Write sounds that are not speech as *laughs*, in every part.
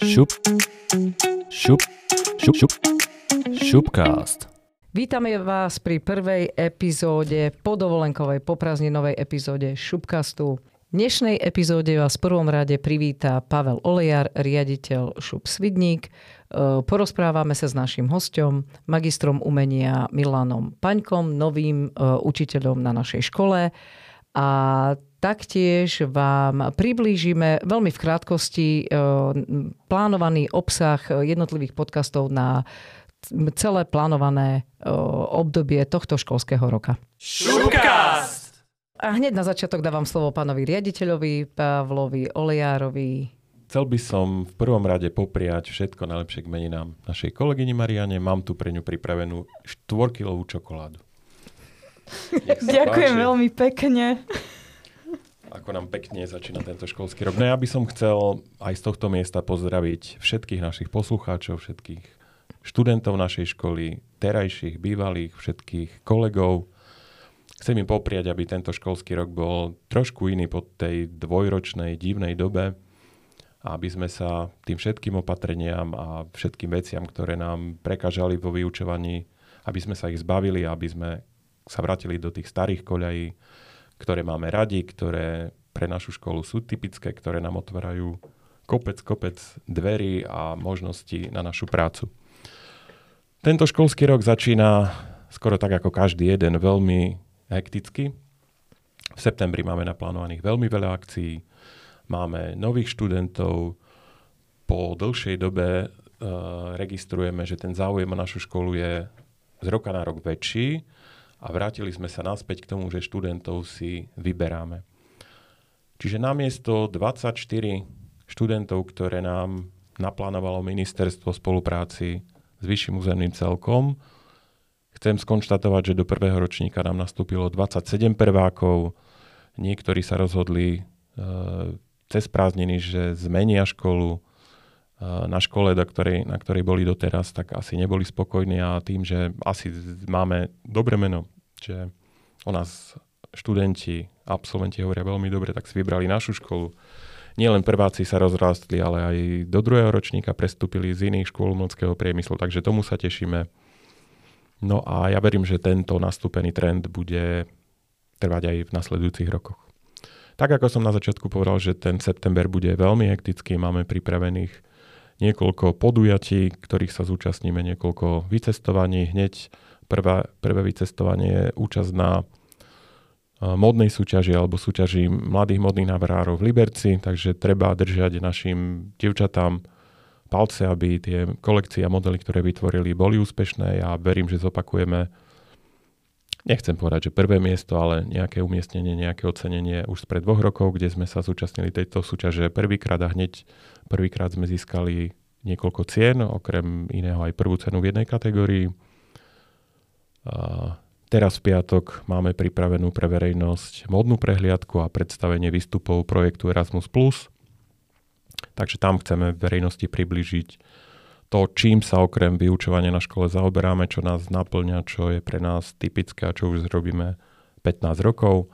Šup, šup, šup, šup, šupcast. Vítame vás pri prvej epizóde, podovolenkovej, poprazninovej epizóde Šupkastu. V dnešnej epizóde vás v prvom rade privíta Pavel Olejar, riaditeľ Šup Svidník. E, porozprávame sa s našim hostom, magistrom umenia Milanom Paňkom, novým e, učiteľom na našej škole. A taktiež vám priblížime veľmi v krátkosti e, plánovaný obsah jednotlivých podcastov na celé plánované obdobie tohto školského roka. Šupcast! A hneď na začiatok dávam slovo pánovi riaditeľovi, Pavlovi Olejárovi. Chcel by som v prvom rade popriať všetko najlepšie k meninám našej kolegyni Mariane. Mám tu pre ňu pripravenú 4-kilovú čokoládu. Ďakujem páči. veľmi pekne. Ako nám pekne začína tento školský rok. No ja by som chcel aj z tohto miesta pozdraviť všetkých našich poslucháčov, všetkých študentov našej školy, terajších, bývalých, všetkých kolegov, Chcem im popriať, aby tento školský rok bol trošku iný po tej dvojročnej divnej dobe, aby sme sa tým všetkým opatreniam a všetkým veciam, ktoré nám prekážali vo vyučovaní, aby sme sa ich zbavili, aby sme sa vrátili do tých starých koľají, ktoré máme radi, ktoré pre našu školu sú typické, ktoré nám otvárajú kopec, kopec dverí a možností na našu prácu. Tento školský rok začína skoro tak ako každý jeden veľmi hekticky. V septembri máme naplánovaných veľmi veľa akcií, máme nových študentov, po dlhšej dobe uh, registrujeme, že ten záujem o našu školu je z roka na rok väčší a vrátili sme sa naspäť k tomu, že študentov si vyberáme. Čiže namiesto 24 študentov, ktoré nám naplánovalo ministerstvo spolupráci s vyšším územným celkom, Chcem skonštatovať, že do prvého ročníka nám nastúpilo 27 prvákov. Niektorí sa rozhodli uh, cez prázdniny, že zmenia školu. Na škole, do ktorej, na ktorej boli doteraz, tak asi neboli spokojní a tým, že asi máme dobré meno, že o nás študenti, absolventi hovoria veľmi dobre, tak si vybrali našu školu. Nielen prváci sa rozrástli, ale aj do druhého ročníka prestúpili z iných škôl umeleckého priemyslu, takže tomu sa tešíme. No a ja verím, že tento nastúpený trend bude trvať aj v nasledujúcich rokoch. Tak ako som na začiatku povedal, že ten september bude veľmi hektický, máme pripravených niekoľko podujatí, ktorých sa zúčastníme, niekoľko vycestovaní. Hneď prvá, prvé vycestovanie je účasť na modnej súťaži alebo súťaži mladých modných návrárov v Liberci, takže treba držať našim dievčatám palce, aby tie kolekcie a modely, ktoré vytvorili, boli úspešné. Ja verím, že zopakujeme, nechcem povedať, že prvé miesto, ale nejaké umiestnenie, nejaké ocenenie už spred dvoch rokov, kde sme sa zúčastnili tejto súťaže prvýkrát a hneď prvýkrát sme získali niekoľko cien, okrem iného aj prvú cenu v jednej kategórii. A teraz v piatok máme pripravenú pre verejnosť modnú prehliadku a predstavenie výstupov projektu Erasmus+. Takže tam chceme verejnosti približiť to, čím sa okrem vyučovania na škole zaoberáme, čo nás naplňa, čo je pre nás typické a čo už zrobíme 15 rokov.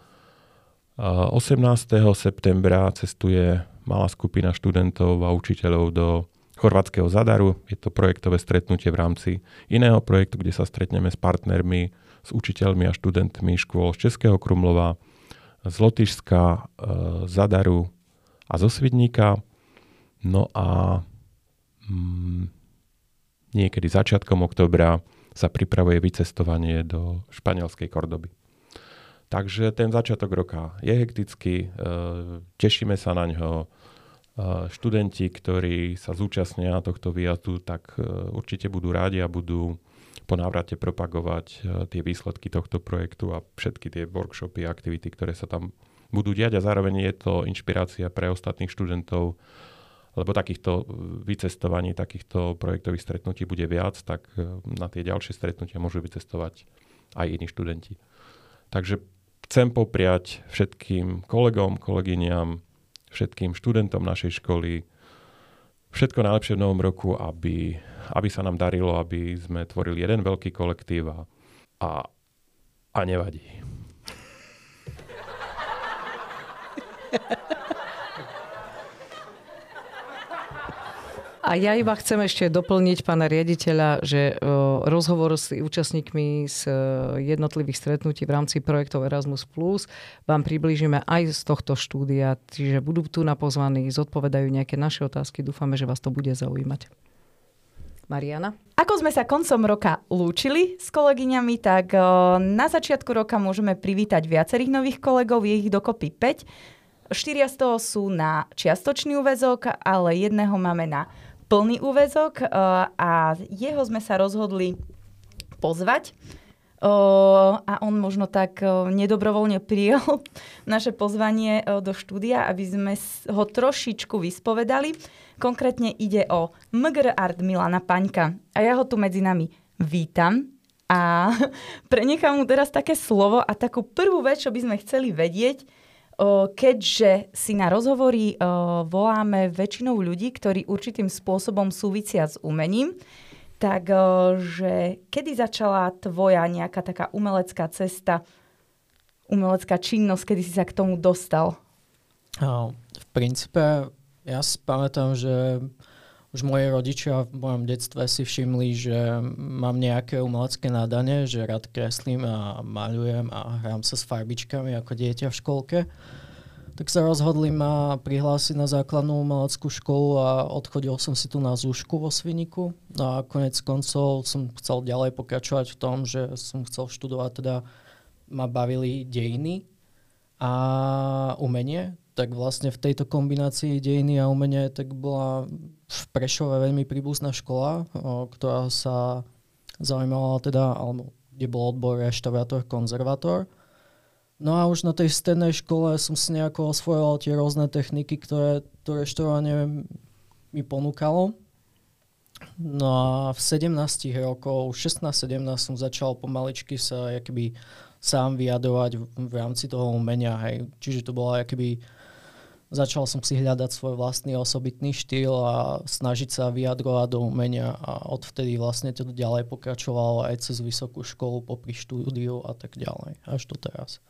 18. septembra cestuje malá skupina študentov a učiteľov do chorvátskeho Zadaru. Je to projektové stretnutie v rámci iného projektu, kde sa stretneme s partnermi, s učiteľmi a študentmi škôl z Českého Krumlova, z Lotyšska, e, Zadaru a zo Svidníka. No a mm, niekedy začiatkom oktobra sa pripravuje vycestovanie do španielskej Kordoby. Takže ten začiatok roka je hektický, e, tešíme sa na ňo. E, študenti, ktorí sa zúčastnia tohto výjazdu, tak e, určite budú rádi a budú po návrate propagovať tie výsledky tohto projektu a všetky tie workshopy a aktivity, ktoré sa tam budú diať a zároveň je to inšpirácia pre ostatných študentov lebo takýchto vycestovaní, takýchto projektových stretnutí bude viac, tak na tie ďalšie stretnutia môžu vycestovať aj iní študenti. Takže chcem popriať všetkým kolegom, kolegyňam, všetkým študentom našej školy všetko najlepšie v novom roku, aby, aby sa nám darilo, aby sme tvorili jeden veľký kolektív a, a, a nevadí. *laughs* A ja iba chcem ešte doplniť pána riaditeľa, že rozhovor s účastníkmi z jednotlivých stretnutí v rámci projektov Erasmus Plus vám priblížime aj z tohto štúdia, čiže budú tu na pozvaní, zodpovedajú nejaké naše otázky. Dúfame, že vás to bude zaujímať. Mariana? Ako sme sa koncom roka lúčili s kolegyňami, tak na začiatku roka môžeme privítať viacerých nových kolegov, je ich dokopy 5. Štyria z toho sú na čiastočný úvezok, ale jedného máme na plný úvezok a jeho sme sa rozhodli pozvať. a on možno tak nedobrovoľne prijal *laughs* naše pozvanie do štúdia, aby sme ho trošičku vyspovedali. Konkrétne ide o MGR Art Milana Paňka. A ja ho tu medzi nami vítam a *laughs* prenechám mu teraz také slovo a takú prvú vec, čo by sme chceli vedieť, keďže si na rozhovory voláme väčšinou ľudí, ktorí určitým spôsobom súvisia s umením, tak že kedy začala tvoja nejaká taká umelecká cesta, umelecká činnosť, kedy si sa k tomu dostal? V princípe ja si pamätám, že už moje rodičia v mojom detstve si všimli, že mám nejaké umelecké nadanie, že rád kreslím a maľujem a hrám sa s farbičkami ako dieťa v školke. Tak sa rozhodli ma prihlásiť na základnú umeleckú školu a odchodil som si tu na zúšku vo Sviniku. No a konec koncov som chcel ďalej pokračovať v tom, že som chcel študovať, teda ma bavili dejiny a umenie, tak vlastne v tejto kombinácii dejiny a umenie tak bola v Prešove veľmi príbuzná škola, ktorá sa zaujímala teda, alebo kde bol odbor reštaurátor, konzervátor. No a už na tej strednej škole som si nejako osvojil tie rôzne techniky, ktoré to reštaurovanie mi ponúkalo. No a v 17 rokov, 16-17 som začal pomaličky sa jakby sám vyjadrovať v, v rámci toho umenia. Hej. Čiže to bola jakby Začal som si hľadať svoj vlastný osobitný štýl a snažiť sa vyjadrovať do umenia a odvtedy vlastne to ďalej pokračovalo aj cez vysokú školu, popri štúdiu a tak ďalej, až to teraz.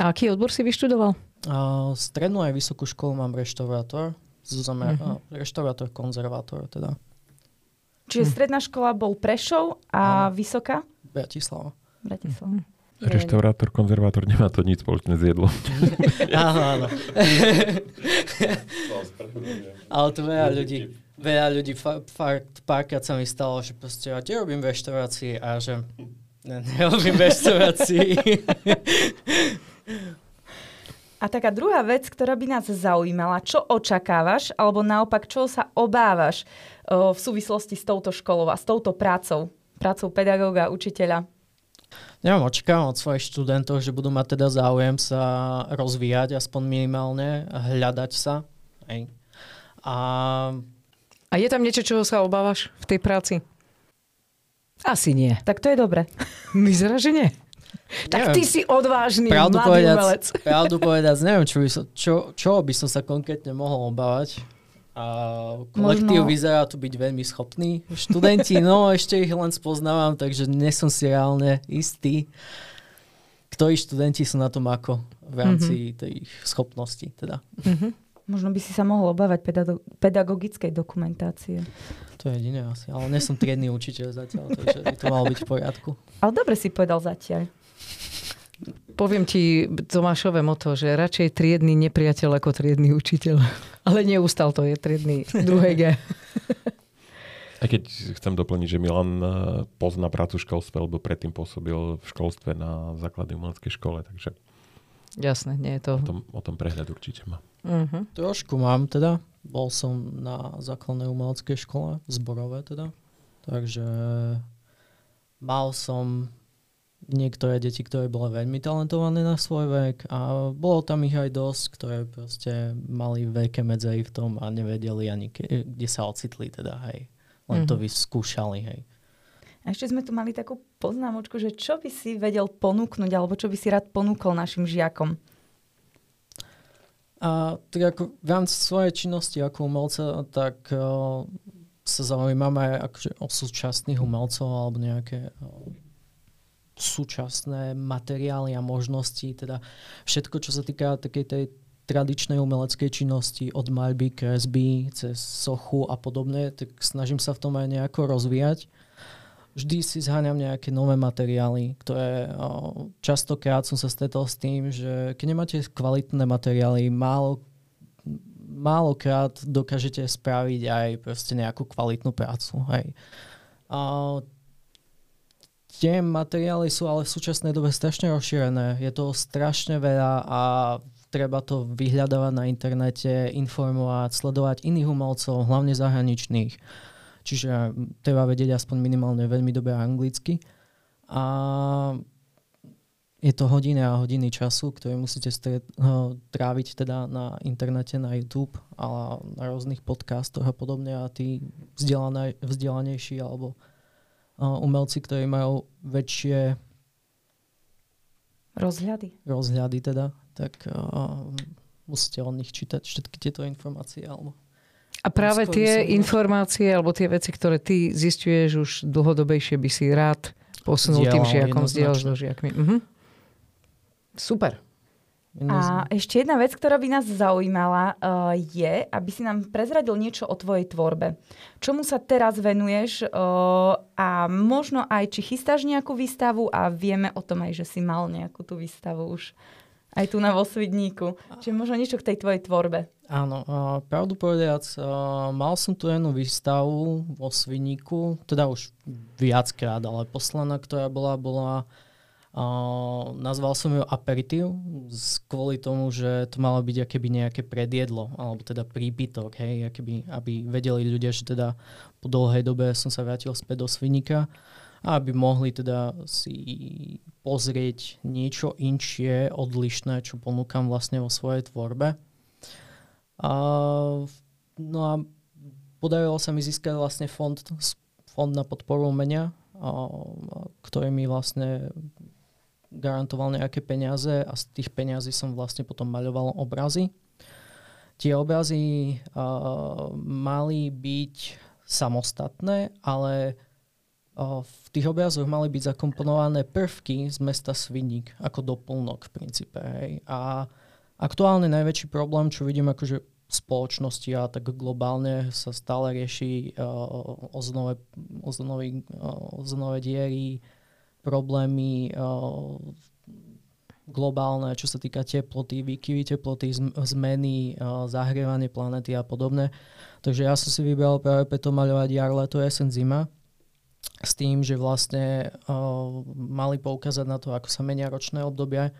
A aký odbor si vyštudoval? A strednú aj vysokú školu mám reštaurátor, zamer- uh-huh. reštaurátor, konzervátor teda. Čiže hm. stredná škola bol Prešov a vysoká? Bratislava. Bratislava. Reštaurátor, konzervátor, nemá to nič spoločné s jedlom. *laughs* áno, áno. Ale to veľa ľudí, veľa ľudí fakt párkrát sa mi stalo, že proste ja ti robím v reštaurácii a že ne, nerobím v reštaurácii. A taká druhá vec, ktorá by nás zaujímala, čo očakávaš, alebo naopak, čo sa obávaš o, v súvislosti s touto školou a s touto prácou, prácou pedagóga, učiteľa? Neviem, očakávam od svojich študentov, že budú mať teda záujem sa rozvíjať aspoň minimálne, hľadať sa. Hej. A... a je tam niečo, čoho sa obávaš v tej práci? Asi nie. Tak to je dobre. *laughs* Vyzerá, že nie. Tak neviem. ty si odvážny, pravdu mladý povedať, umelec. Pravdu povedať, neviem, čo by, som, čo, čo by som sa konkrétne mohol obávať. A kolektív Možno... vyzerá tu byť veľmi schopný. Študenti, no ešte ich len spoznávam, takže nie som si reálne istý, ktorí študenti sú na tom ako v rámci mm-hmm. tej schopnosti. Teda. Mm-hmm. Možno by si sa mohol obávať pedago- pedagogickej dokumentácie. To je jediné asi, ale nie som triedny učiteľ zatiaľ, takže by to malo byť v poriadku. Ale dobre si povedal zatiaľ. Poviem ti Tomášové moto, že radšej triedny nepriateľ ako triedny učiteľ. Ale neustal to je triedny druhej G. Aj keď chcem doplniť, že Milan eh, pozná prácu v školstve, lebo predtým pôsobil v školstve na základnej umeleckej škole, takže Jasné, nie je to... O tom, o tom prehľad určite má. Uh-huh. Trošku mám teda. Bol som na základnej umeleckej škole, zborové teda. Takže mal som niektoré deti, ktoré boli veľmi talentované na svoj vek a bolo tam ich aj dosť, ktoré proste mali veľké medzery v tom a nevedeli ani ke, kde sa ocitli teda, hej. Len mm-hmm. to mhm. vyskúšali, hej. A ešte sme tu mali takú poznámočku, že čo by si vedel ponúknuť alebo čo by si rád ponúkol našim žiakom? A tak ako v rámci svojej činnosti ako umelca, tak uh, sa zaujímame akože o súčasných umelcov alebo nejaké uh, súčasné materiály a možnosti, teda všetko, čo sa týka takej tej tradičnej umeleckej činnosti, od maľby, kresby, cez sochu a podobne, tak snažím sa v tom aj nejako rozvíjať. Vždy si zháňam nejaké nové materiály, ktoré častokrát som sa stretol s tým, že keď nemáte kvalitné materiály, málo, málokrát dokážete spraviť aj proste nejakú kvalitnú prácu. Hej. A, tie materiály sú ale v súčasnej dobe strašne rozšírené. Je to strašne veľa a treba to vyhľadávať na internete, informovať, sledovať iných umelcov, hlavne zahraničných. Čiže treba vedieť aspoň minimálne veľmi dobre anglicky. A je to hodiny a hodiny času, ktoré musíte stret, uh, tráviť teda na internete, na YouTube a na rôznych podcastoch a podobne a tí vzdelanejší alebo umelci, ktorí majú väčšie rozhľady. rozhľady teda, tak uh, musíte od nich čítať všetky tieto informácie. Alebo a práve tie informácie alebo tie veci, ktoré ty zistuješ už dlhodobejšie, by si rád posunul tým žiakom, zdieľal so žiakmi. Mhm. Super. A ešte jedna vec, ktorá by nás zaujímala, uh, je, aby si nám prezradil niečo o tvojej tvorbe. Čomu sa teraz venuješ uh, a možno aj, či chystáš nejakú výstavu a vieme o tom aj, že si mal nejakú tú výstavu už aj tu na vo Svidníku. Čiže možno niečo k tej tvojej tvorbe. Áno, uh, pravdu povediac, mal som tu jednu výstavu vo Svidníku, teda už viackrát, ale posledná, ktorá bola, bola Uh, nazval som ju aperitív kvôli tomu, že to malo byť akéby nejaké predjedlo, alebo teda prípitok, hej, akéby, aby vedeli ľudia, že teda po dlhej dobe som sa vrátil späť do Svinika a aby mohli teda si pozrieť niečo inšie, odlišné, čo ponúkam vlastne vo svojej tvorbe. A, no a podarilo sa mi získať vlastne fond, fond na podporu umenia, ktorý mi vlastne garantoval nejaké peniaze a z tých peniazí som vlastne potom maľoval obrazy. Tie obrazy uh, mali byť samostatné, ale v tých obrazoch mali byť zakomponované prvky z mesta Sviník ako doplnok v princípe. Hej. A aktuálne najväčší problém, čo vidím akože v spoločnosti a tak globálne sa stále rieši uh, ozonové, ozonové, uh, ozonové diery, problémy uh, globálne, čo sa týka teploty, výkyvy teploty, zmeny, uh, zahrievanie planety a podobne. Takže ja som si vybral práve preto maľovať jar, leto, jesen, zima s tým, že vlastne uh, mali poukázať na to, ako sa menia ročné obdobia,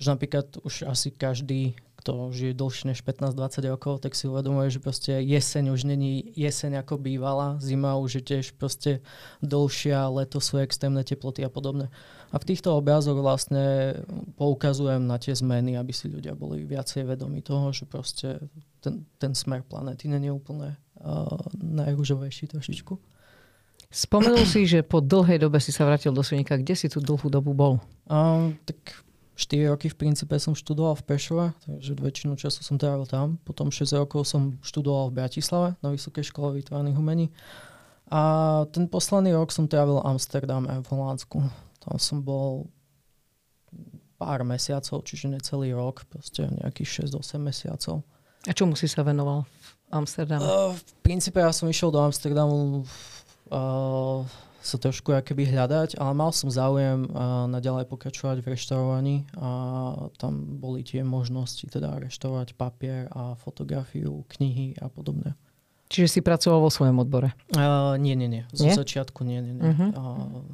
že napríklad už asi každý, kto žije dlhšie než 15-20 rokov, tak si uvedomuje, že proste jeseň už není jeseň ako bývala, zima už je tiež proste dlhšia, leto sú extrémne teploty a podobne. A v týchto obrazoch vlastne poukazujem na tie zmeny, aby si ľudia boli viacej vedomi toho, že proste ten, ten smer planety není úplne uh, najrúžovejší trošičku. Spomenul si, že po dlhej dobe si sa vrátil do Svinika. Kde si tú dlhú dobu bol? Um, tak 4 roky v princípe som študoval v Prešove, takže väčšinu času som trávil tam. Potom 6 rokov som študoval v Bratislave na Vysokej škole výtvarných umení. A ten posledný rok som trávil v Amsterdame v Holandsku. Tam som bol pár mesiacov, čiže necelý rok, proste nejakých 6-8 mesiacov. A čomu si sa venoval v Amsterdame? Uh, v princípe ja som išiel do Amsterdamu uh, sa trošku keby hľadať, ale mal som záujem uh, naďalej pokračovať v reštaurovaní a tam boli tie možnosti teda reštaurovať papier a fotografiu, knihy a podobne. Čiže si pracoval vo svojom odbore? Uh, nie, nie, nie. Zo nie? začiatku nie, nie, nie. Uh-huh. Uh,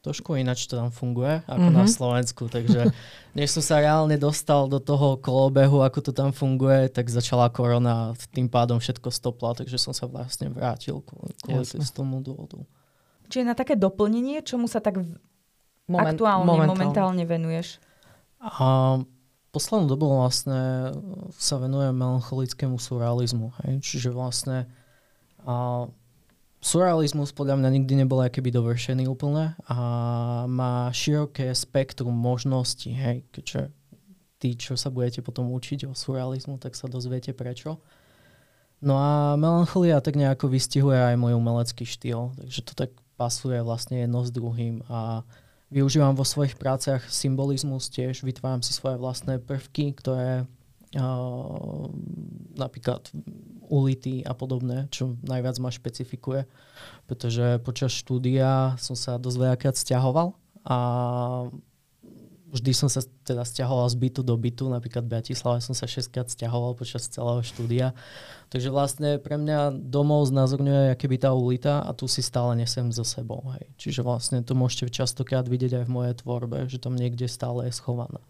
trošku ináč to tam funguje ako uh-huh. na Slovensku, takže *laughs* než som sa reálne dostal do toho kolobehu, ako to tam funguje, tak začala korona a tým pádom všetko stopla, takže som sa vlastne vrátil kvôli tomu dôvodu. Čiže na také doplnenie, čomu sa tak Moment, aktuálne, momentálne, momentálne venuješ? A poslednú dobu vlastne sa venujem melancholickému surrealizmu. Hej? Čiže vlastne a, surrealizmus podľa mňa nikdy nebol keby dovršený úplne a má široké spektrum možností, hej, keďže tí, čo sa budete potom učiť o surrealizmu, tak sa dozviete prečo. No a melancholia tak nejako vystihuje aj môj umelecký štýl, takže to tak pasuje vlastne jedno s druhým a využívam vo svojich práciach symbolizmus tiež, vytváram si svoje vlastné prvky, ktoré uh, napríklad ulity a podobné, čo najviac ma špecifikuje, pretože počas štúdia som sa dosť veľakrát stiahoval a vždy som sa teda stiahoval z bytu do bytu, napríklad v Bratislave som sa 6 krát stiahoval počas celého štúdia. Takže vlastne pre mňa domov znázorňuje keby tá ulita a tu si stále nesem so sebou. Hej. Čiže vlastne to môžete častokrát vidieť aj v mojej tvorbe, že tam niekde stále je schovaná.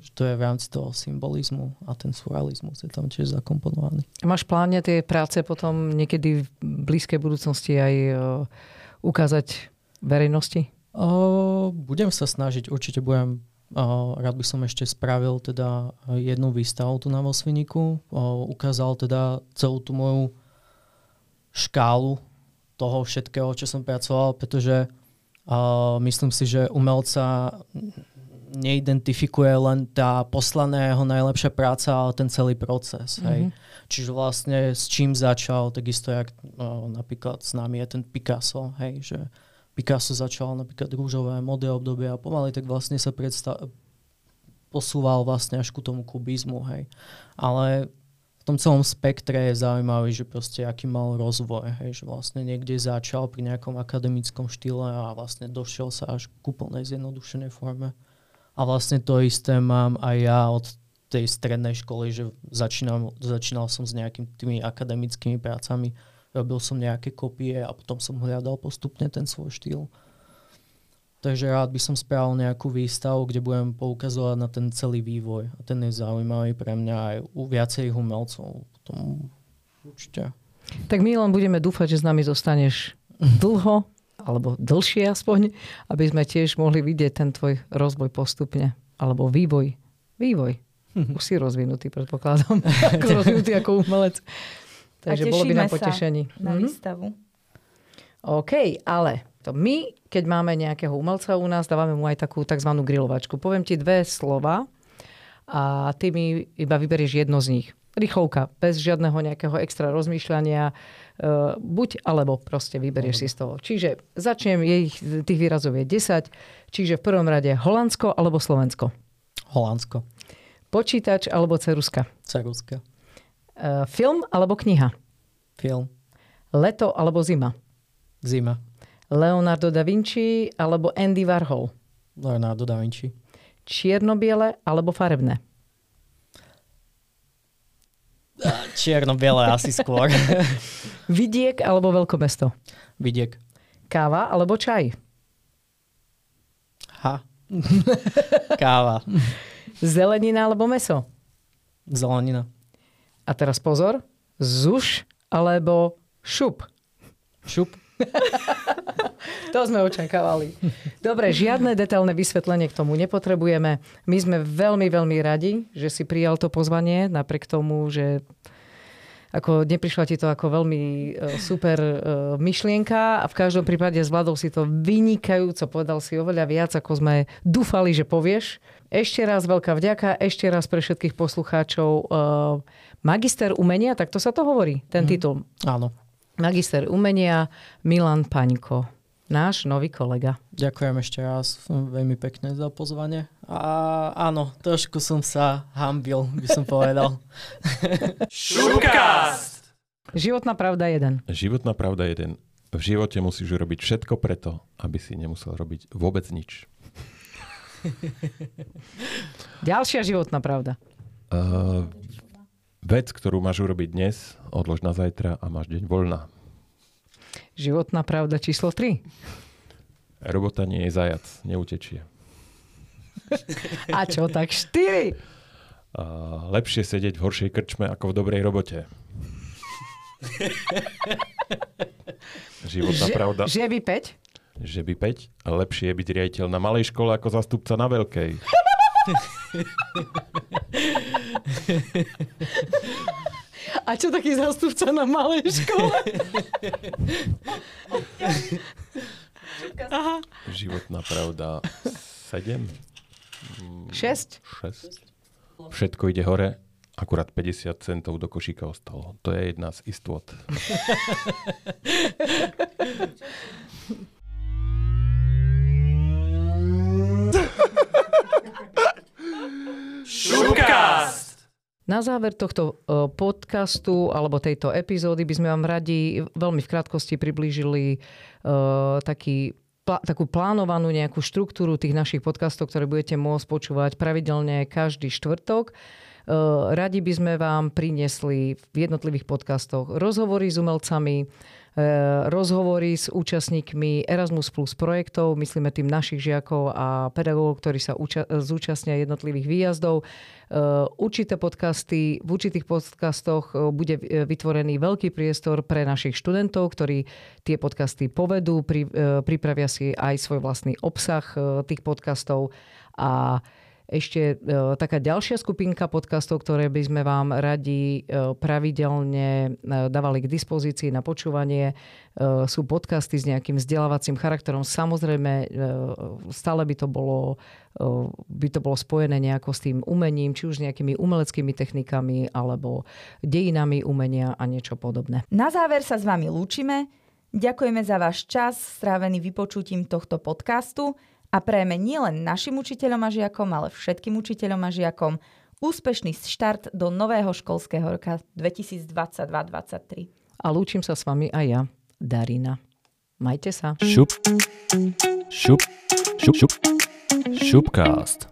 Že to je v rámci toho symbolizmu a ten surrealizmus je tam tiež zakomponovaný. Máš pláne tie práce potom niekedy v blízkej budúcnosti aj uh, ukázať verejnosti? Uh, budem sa snažiť, určite budem Uh, rád by som ešte spravil teda jednu výstavu tu na Vosviniku. Uh, ukázal teda celú tú moju škálu toho všetkého, čo som pracoval, pretože uh, myslím si, že umelca neidentifikuje len tá poslaná jeho najlepšia práca, ale ten celý proces. Mm-hmm. Hej. Mhm. Čiže vlastne s čím začal, takisto jak napríklad s nami je ten Picasso, hej, že Picasso začal napríklad rúžové modé obdobie a pomaly tak vlastne sa predstav- posúval vlastne až ku tomu kubizmu, hej. Ale v tom celom spektre je zaujímavý, že proste aký mal rozvoj, hej, že vlastne niekde začal pri nejakom akademickom štýle a vlastne došiel sa až k úplnej zjednodušenej forme. A vlastne to isté mám aj ja od tej strednej školy, že začínal, začínal som s nejakými tými akademickými prácami, robil som nejaké kopie a potom som hľadal postupne ten svoj štýl. Takže rád by som spravil nejakú výstavu, kde budem poukazovať na ten celý vývoj. A ten je zaujímavý pre mňa aj u viacerých umelcov. Potom určite. Tak my len budeme dúfať, že s nami zostaneš *laughs* dlho, alebo dlhšie aspoň, aby sme tiež mohli vidieť ten tvoj rozvoj postupne. Alebo vývoj. Vývoj. *laughs* Už si rozvinutý, predpokladám. *laughs* ako rozvinutý ako umelec. Takže bolo by na potešení. na mm-hmm. výstavu. OK, ale to my, keď máme nejakého umelca u nás, dávame mu aj takú tzv. grilovačku. Poviem ti dve slova a ty mi iba vyberieš jedno z nich. Rýchlovka, bez žiadneho nejakého extra rozmýšľania. Uh, buď alebo proste vyberieš si z toho. Čiže začnem, je ich, tých výrazov je 10. Čiže v prvom rade Holandsko alebo Slovensko? Holandsko. Počítač alebo ceruska? Ceruska. Uh, film alebo kniha? Film. Leto alebo zima? Zima. Leonardo da Vinci alebo Andy Warhol? Leonardo da Vinci. Čierno-biele alebo farebné? Čierno-biele asi skôr. *laughs* Vidiek alebo veľkomesto? Vidiek. Káva alebo čaj? Ha. *laughs* Káva. Zelenina alebo meso? Zelenina. A teraz pozor, zuš alebo šup. Šup. *laughs* to sme očakávali. Dobre, žiadne detailné vysvetlenie k tomu nepotrebujeme. My sme veľmi, veľmi radi, že si prijal to pozvanie, napriek tomu, že ako neprišla ti to ako veľmi e, super e, myšlienka a v každom prípade zvládol si to vynikajúco, povedal si oveľa viac, ako sme dúfali, že povieš. Ešte raz veľká vďaka, ešte raz pre všetkých poslucháčov. Magister umenia, tak to sa to hovorí, ten mm. titul. Áno. Magister umenia Milan Paňko náš nový kolega. Ďakujem ešte raz veľmi pekne za pozvanie. A áno, trošku som sa hambil, by som povedal. *laughs* Šupcast! Životná pravda jeden. Životná pravda jeden. V živote musíš robiť všetko preto, aby si nemusel robiť vôbec nič. Ďalšia životná pravda. Uh, vec, ktorú máš urobiť dnes, odlož na zajtra a máš deň voľná. Životná pravda číslo 3. Robota nie je zajac, neutečie. *laughs* A čo tak 4? A lepšie sedieť v horšej krčme ako v dobrej robote. Životná že, pravda. Že by 5? Že by 5. A lepšie je byť riaditeľ na malej škole ako zastupca na veľkej. *laughs* A čo taký zastupca na malej škole? Aha. Životná pravda 7? 6? 6. Všetko ide hore, akurát 50 centov do košíka ostalo. To je jedna z istôt. *laughs* Šupcast! Na záver tohto e, podcastu alebo tejto epizódy by sme vám radi veľmi v krátkosti priblížili uh, taký takú plánovanú nejakú štruktúru tých našich podcastov, ktoré budete môcť počúvať pravidelne každý štvrtok. Radi by sme vám priniesli v jednotlivých podcastoch rozhovory s umelcami, E, rozhovory s účastníkmi Erasmus Plus projektov, myslíme tým našich žiakov a pedagógov, ktorí sa úča- zúčastnia jednotlivých výjazdov. E, určité podcasty, v určitých podcastoch e, bude vytvorený veľký priestor pre našich študentov, ktorí tie podcasty povedú, pripravia si aj svoj vlastný obsah tých podcastov a ešte e, taká ďalšia skupinka podcastov, ktoré by sme vám radi e, pravidelne e, dávali k dispozícii na počúvanie, sú podcasty s nejakým vzdelávacím charakterom. Samozrejme, stále by to bolo by to bolo spojené nejako s tým umením, či už nejakými umeleckými technikami alebo dejinami umenia a niečo podobné. Na záver sa s vami lúčime. Ďakujeme za váš čas strávený vypočutím tohto podcastu a prajeme nielen našim učiteľom a žiakom, ale všetkým učiteľom a žiakom úspešný štart do nového školského roka 2022-2023. A lúčim sa s vami aj ja, Darina. Majte sa. Šup, šup, šup, šup, šupcast.